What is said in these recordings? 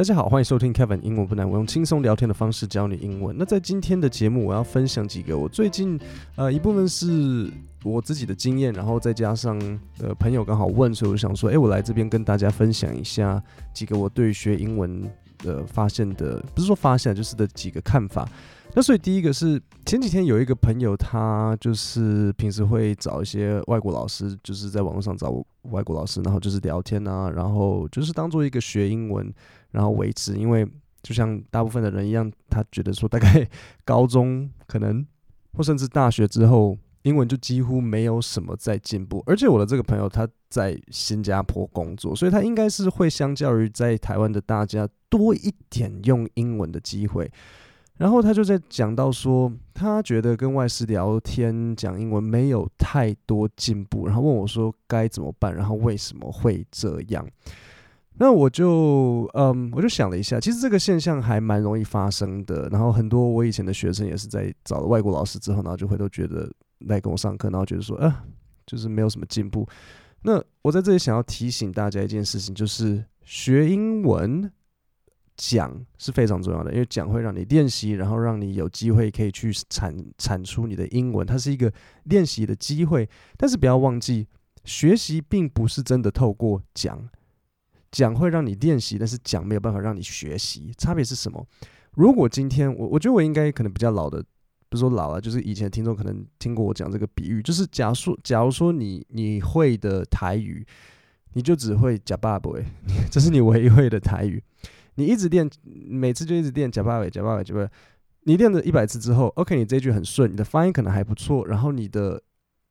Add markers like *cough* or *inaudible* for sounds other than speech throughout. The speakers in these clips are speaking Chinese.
大家好，欢迎收听 Kevin 英文不难，我用轻松聊天的方式教你英文。那在今天的节目，我要分享几个我最近呃一部分是我自己的经验，然后再加上呃朋友刚好问，所以我就想说，哎，我来这边跟大家分享一下几个我对学英文的发现的，不是说发现，就是的几个看法。那所以第一个是前几天有一个朋友，他就是平时会找一些外国老师，就是在网络上找外国老师，然后就是聊天啊，然后就是当做一个学英文，然后维持。因为就像大部分的人一样，他觉得说大概 *laughs* 高中可能或甚至大学之后，英文就几乎没有什么在进步。而且我的这个朋友他在新加坡工作，所以他应该是会相较于在台湾的大家多一点用英文的机会。然后他就在讲到说，他觉得跟外师聊天讲英文没有太多进步，然后问我说该怎么办，然后为什么会这样？那我就嗯，我就想了一下，其实这个现象还蛮容易发生的。然后很多我以前的学生也是在找了外国老师之后，然后就会都觉得来跟我上课，然后觉得说，啊，就是没有什么进步。那我在这里想要提醒大家一件事情，就是学英文。讲是非常重要的，因为讲会让你练习，然后让你有机会可以去产产出你的英文，它是一个练习的机会。但是不要忘记，学习并不是真的透过讲，讲会让你练习，但是讲没有办法让你学习。差别是什么？如果今天我我觉得我应该可能比较老的，不是说老了，就是以前听众可能听过我讲这个比喻，就是假如说假如说你你会的台语，你就只会呷饱未，*laughs* 这是你唯一会的台语。你一直练，每次就一直练呷饱未，呷饱未，呷饱未。你练了一百次之后，OK，你这句很顺，你的发音可能还不错。然后你的，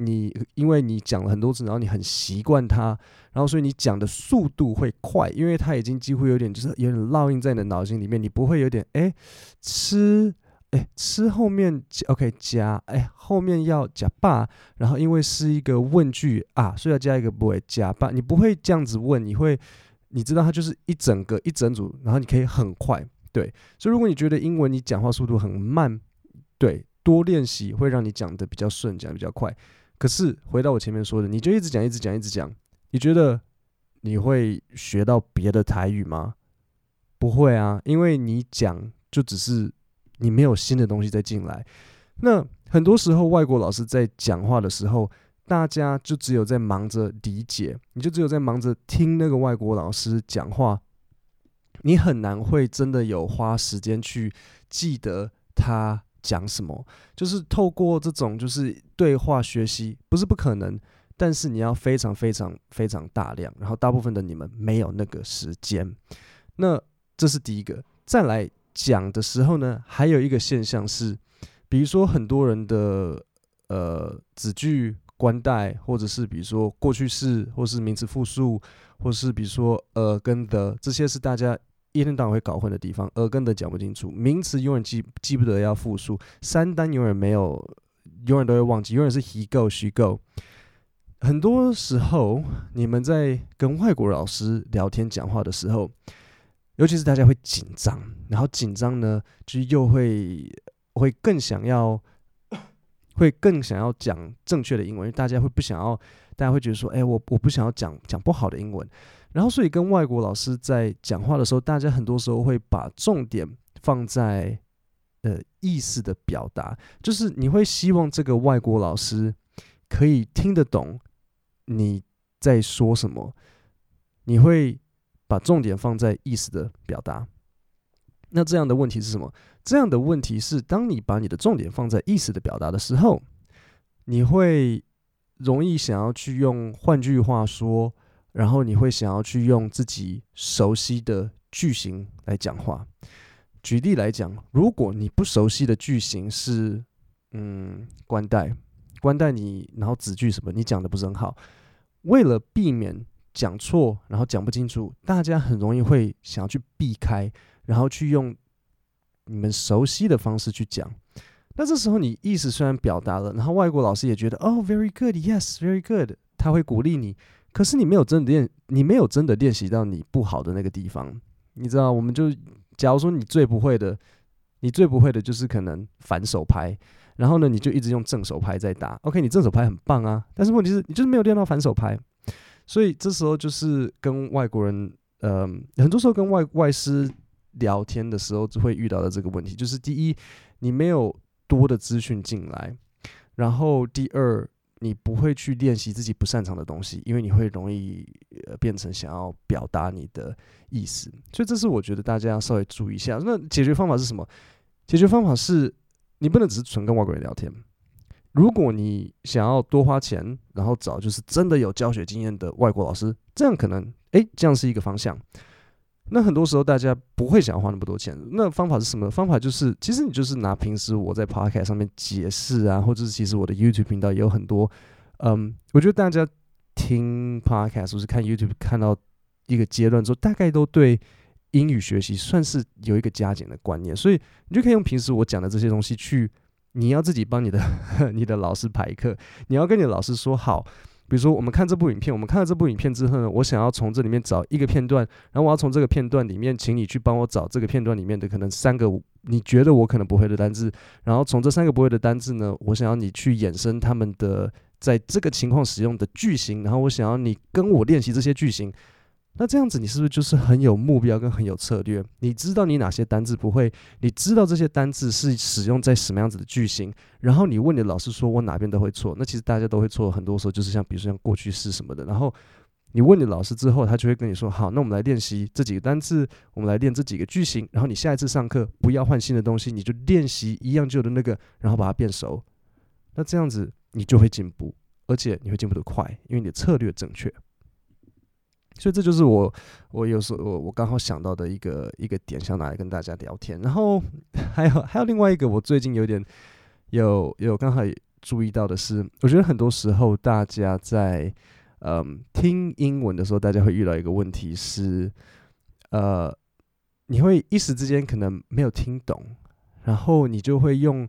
你因为你讲了很多次，然后你很习惯它，然后所以你讲的速度会快，因为它已经几乎有点就是有点烙印在你的脑筋里面，你不会有点哎吃哎吃后面 OK 加哎后面要呷饱，然后因为是一个问句啊，所以要加一个不会呷饱，你不会这样子问，你会。你知道它就是一整个一整组，然后你可以很快，对。所以如果你觉得英文你讲话速度很慢，对，多练习会让你讲得比较顺，讲得比较快。可是回到我前面说的，你就一直讲，一直讲，一直讲，你觉得你会学到别的台语吗？不会啊，因为你讲就只是你没有新的东西再进来。那很多时候外国老师在讲话的时候。大家就只有在忙着理解，你就只有在忙着听那个外国老师讲话，你很难会真的有花时间去记得他讲什么。就是透过这种就是对话学习，不是不可能，但是你要非常非常非常大量，然后大部分的你们没有那个时间。那这是第一个。再来讲的时候呢，还有一个现象是，比如说很多人的呃子句。关代，或者是比如说过去式，或是名词复数，或是比如说呃跟的，这些是大家一天到晚会搞混的地方。呃跟的讲不清楚，名词永远记记不得要复数，三单永远没有，永远都会忘记，永远是 he go she go。很多时候你们在跟外国老师聊天讲话的时候，尤其是大家会紧张，然后紧张呢就又会会更想要。会更想要讲正确的英文，大家会不想要，大家会觉得说，哎，我我不想要讲讲不好的英文。然后，所以跟外国老师在讲话的时候，大家很多时候会把重点放在呃意思的表达，就是你会希望这个外国老师可以听得懂你在说什么，你会把重点放在意思的表达。那这样的问题是什么？这样的问题是，当你把你的重点放在意思的表达的时候，你会容易想要去用换句话说，然后你会想要去用自己熟悉的句型来讲话。举例来讲，如果你不熟悉的句型是，嗯，关代，关代你，然后子句什么，你讲的不是很好，为了避免讲错，然后讲不清楚，大家很容易会想要去避开。然后去用你们熟悉的方式去讲，那这时候你意思虽然表达了，然后外国老师也觉得哦，very good，yes，very good，他会鼓励你，可是你没有真的练，你没有真的练习到你不好的那个地方，你知道？我们就假如说你最不会的，你最不会的就是可能反手拍，然后呢，你就一直用正手拍在打，OK，你正手拍很棒啊，但是问题是你就是没有练到反手拍，所以这时候就是跟外国人。呃，很多时候跟外外师聊天的时候，就会遇到的这个问题，就是第一，你没有多的资讯进来，然后第二，你不会去练习自己不擅长的东西，因为你会容易呃变成想要表达你的意思，所以这是我觉得大家要稍微注意一下。那解决方法是什么？解决方法是你不能只是纯跟外国人聊天。如果你想要多花钱，然后找就是真的有教学经验的外国老师，这样可能诶，这样是一个方向。那很多时候大家不会想要花那么多钱。那方法是什么？方法就是，其实你就是拿平时我在 Podcast 上面解释啊，或者是其实我的 YouTube 频道也有很多。嗯，我觉得大家听 Podcast 或是看 YouTube 看到一个阶段之后，大概都对英语学习算是有一个加减的观念，所以你就可以用平时我讲的这些东西去。你要自己帮你的 *laughs* 你的老师排课，你要跟你的老师说好，比如说我们看这部影片，我们看了这部影片之后呢，我想要从这里面找一个片段，然后我要从这个片段里面，请你去帮我找这个片段里面的可能三个你觉得我可能不会的单字，然后从这三个不会的单字呢，我想要你去衍生他们的在这个情况使用的句型，然后我想要你跟我练习这些句型。那这样子，你是不是就是很有目标跟很有策略？你知道你哪些单字不会，你知道这些单字是使用在什么样子的句型，然后你问你的老师说：“我哪边都会错。”那其实大家都会错，很多时候就是像比如说像过去式什么的。然后你问你老师之后，他就会跟你说：“好，那我们来练习这几个单字，我们来练这几个句型。然后你下一次上课不要换新的东西，你就练习一样旧的那个，然后把它变熟。那这样子你就会进步，而且你会进步得快，因为你的策略正确。”所以这就是我，我有时候我我刚好想到的一个一个点，想拿来跟大家聊天。然后还有还有另外一个，我最近有点有有刚好注意到的是，我觉得很多时候大家在嗯听英文的时候，大家会遇到一个问题是，呃，你会一时之间可能没有听懂，然后你就会用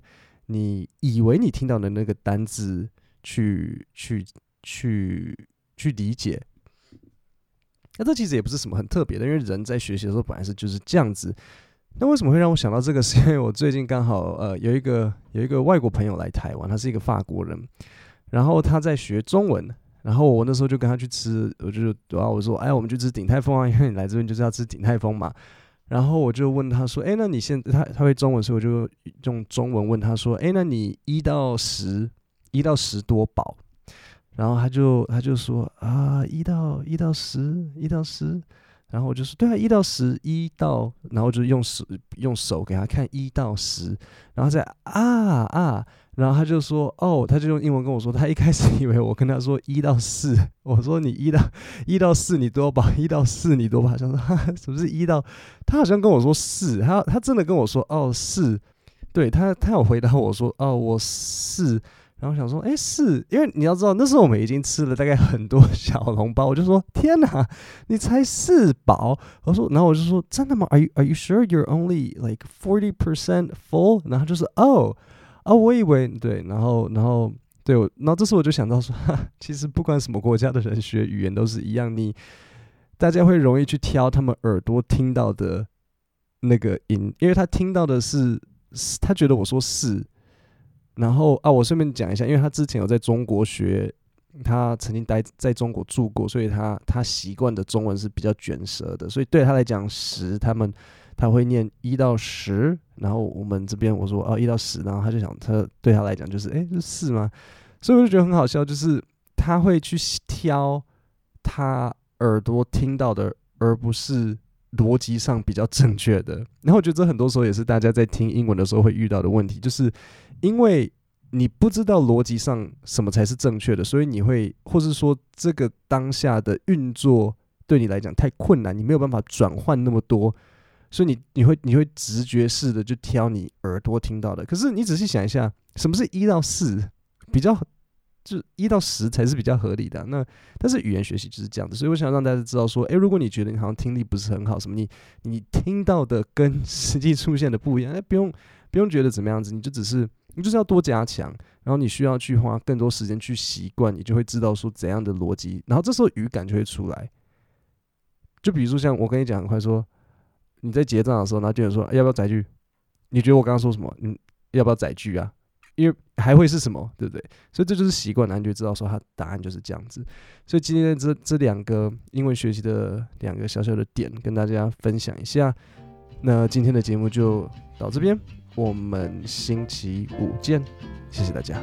你以为你听到的那个单字去去去去理解。那这其实也不是什么很特别的，因为人在学习的时候本来是就是这样子。那为什么会让我想到这个？是因为我最近刚好呃有一个有一个外国朋友来台湾，他是一个法国人，然后他在学中文，然后我那时候就跟他去吃，我就然后我说哎，我们去吃鼎泰丰啊，因为你来这边就是要吃鼎泰丰嘛。然后我就问他说，哎，那你现他他会中文，所以我就用中文问他说，哎，那你一到十，一到十多饱？然后他就他就说啊，一到一到十，一到十，然后我就说对啊，一到十，一到，然后就用手用手给他看一到十，然后再啊啊，然后他就说哦，他就用英文跟我说，他一开始以为我跟他说一到四，我说你一到一到四你多饱，一到四你多饱，想说哈哈，什么是一到？他好像跟我说四，他他真的跟我说哦四，对他他有回答我说哦我四。然后想说，哎，是因为你要知道，那时候我们已经吃了大概很多 *laughs* 小笼包，我就说，天哪，你才四饱？我说，然后我就说，真的吗？Are you Are you sure you're only like forty percent full？然后就是，哦，哦，我以为对，然后，然后，对，然后这时候我就想到说，哈，*laughs* 其实不管什么国家的人学语言都是一样，你大家会容易去挑他们耳朵听到的那个音，因为他听到的是，他觉得我说是。然后啊，我顺便讲一下，因为他之前有在中国学，他曾经待在中国住过，所以他他习惯的中文是比较卷舌的，所以对他来讲十，他们他会念 *laughs* 一到十，然后我们这边我说哦一到十，然后他就想他对他来讲就是诶，是吗？所以我就觉得很好笑，就是他会去挑他耳朵听到的，而不是逻辑上比较正确的。然后我觉得这很多时候也是大家在听英文的时候会遇到的问题，就是。因为你不知道逻辑上什么才是正确的，所以你会，或是说这个当下的运作对你来讲太困难，你没有办法转换那么多，所以你你会你会直觉式的就挑你耳朵听到的。可是你仔细想一下，什么是一到四比较，就一到十才是比较合理的。那但是语言学习就是这样子，所以我想让大家知道说，诶，如果你觉得你好像听力不是很好，什么你你听到的跟实际出现的不一样，诶，不用不用觉得怎么样子，你就只是。你就是要多加强然后你需要去花更多时间去习惯你就会知道说怎样的逻辑然后这时候语感就会出来。就比如说像我跟你讲快说你在结账的时候那店员说要不要载具？你觉得我刚刚说什么？嗯要不要载具啊？因为还会是什么对不对？所以这就是习惯然后你就知道说他答案就是这样子。所以今天这这两个英文学习的两个小小的点跟大家分享一下那今天的节目就到这边。我们星期五见。谢谢大家。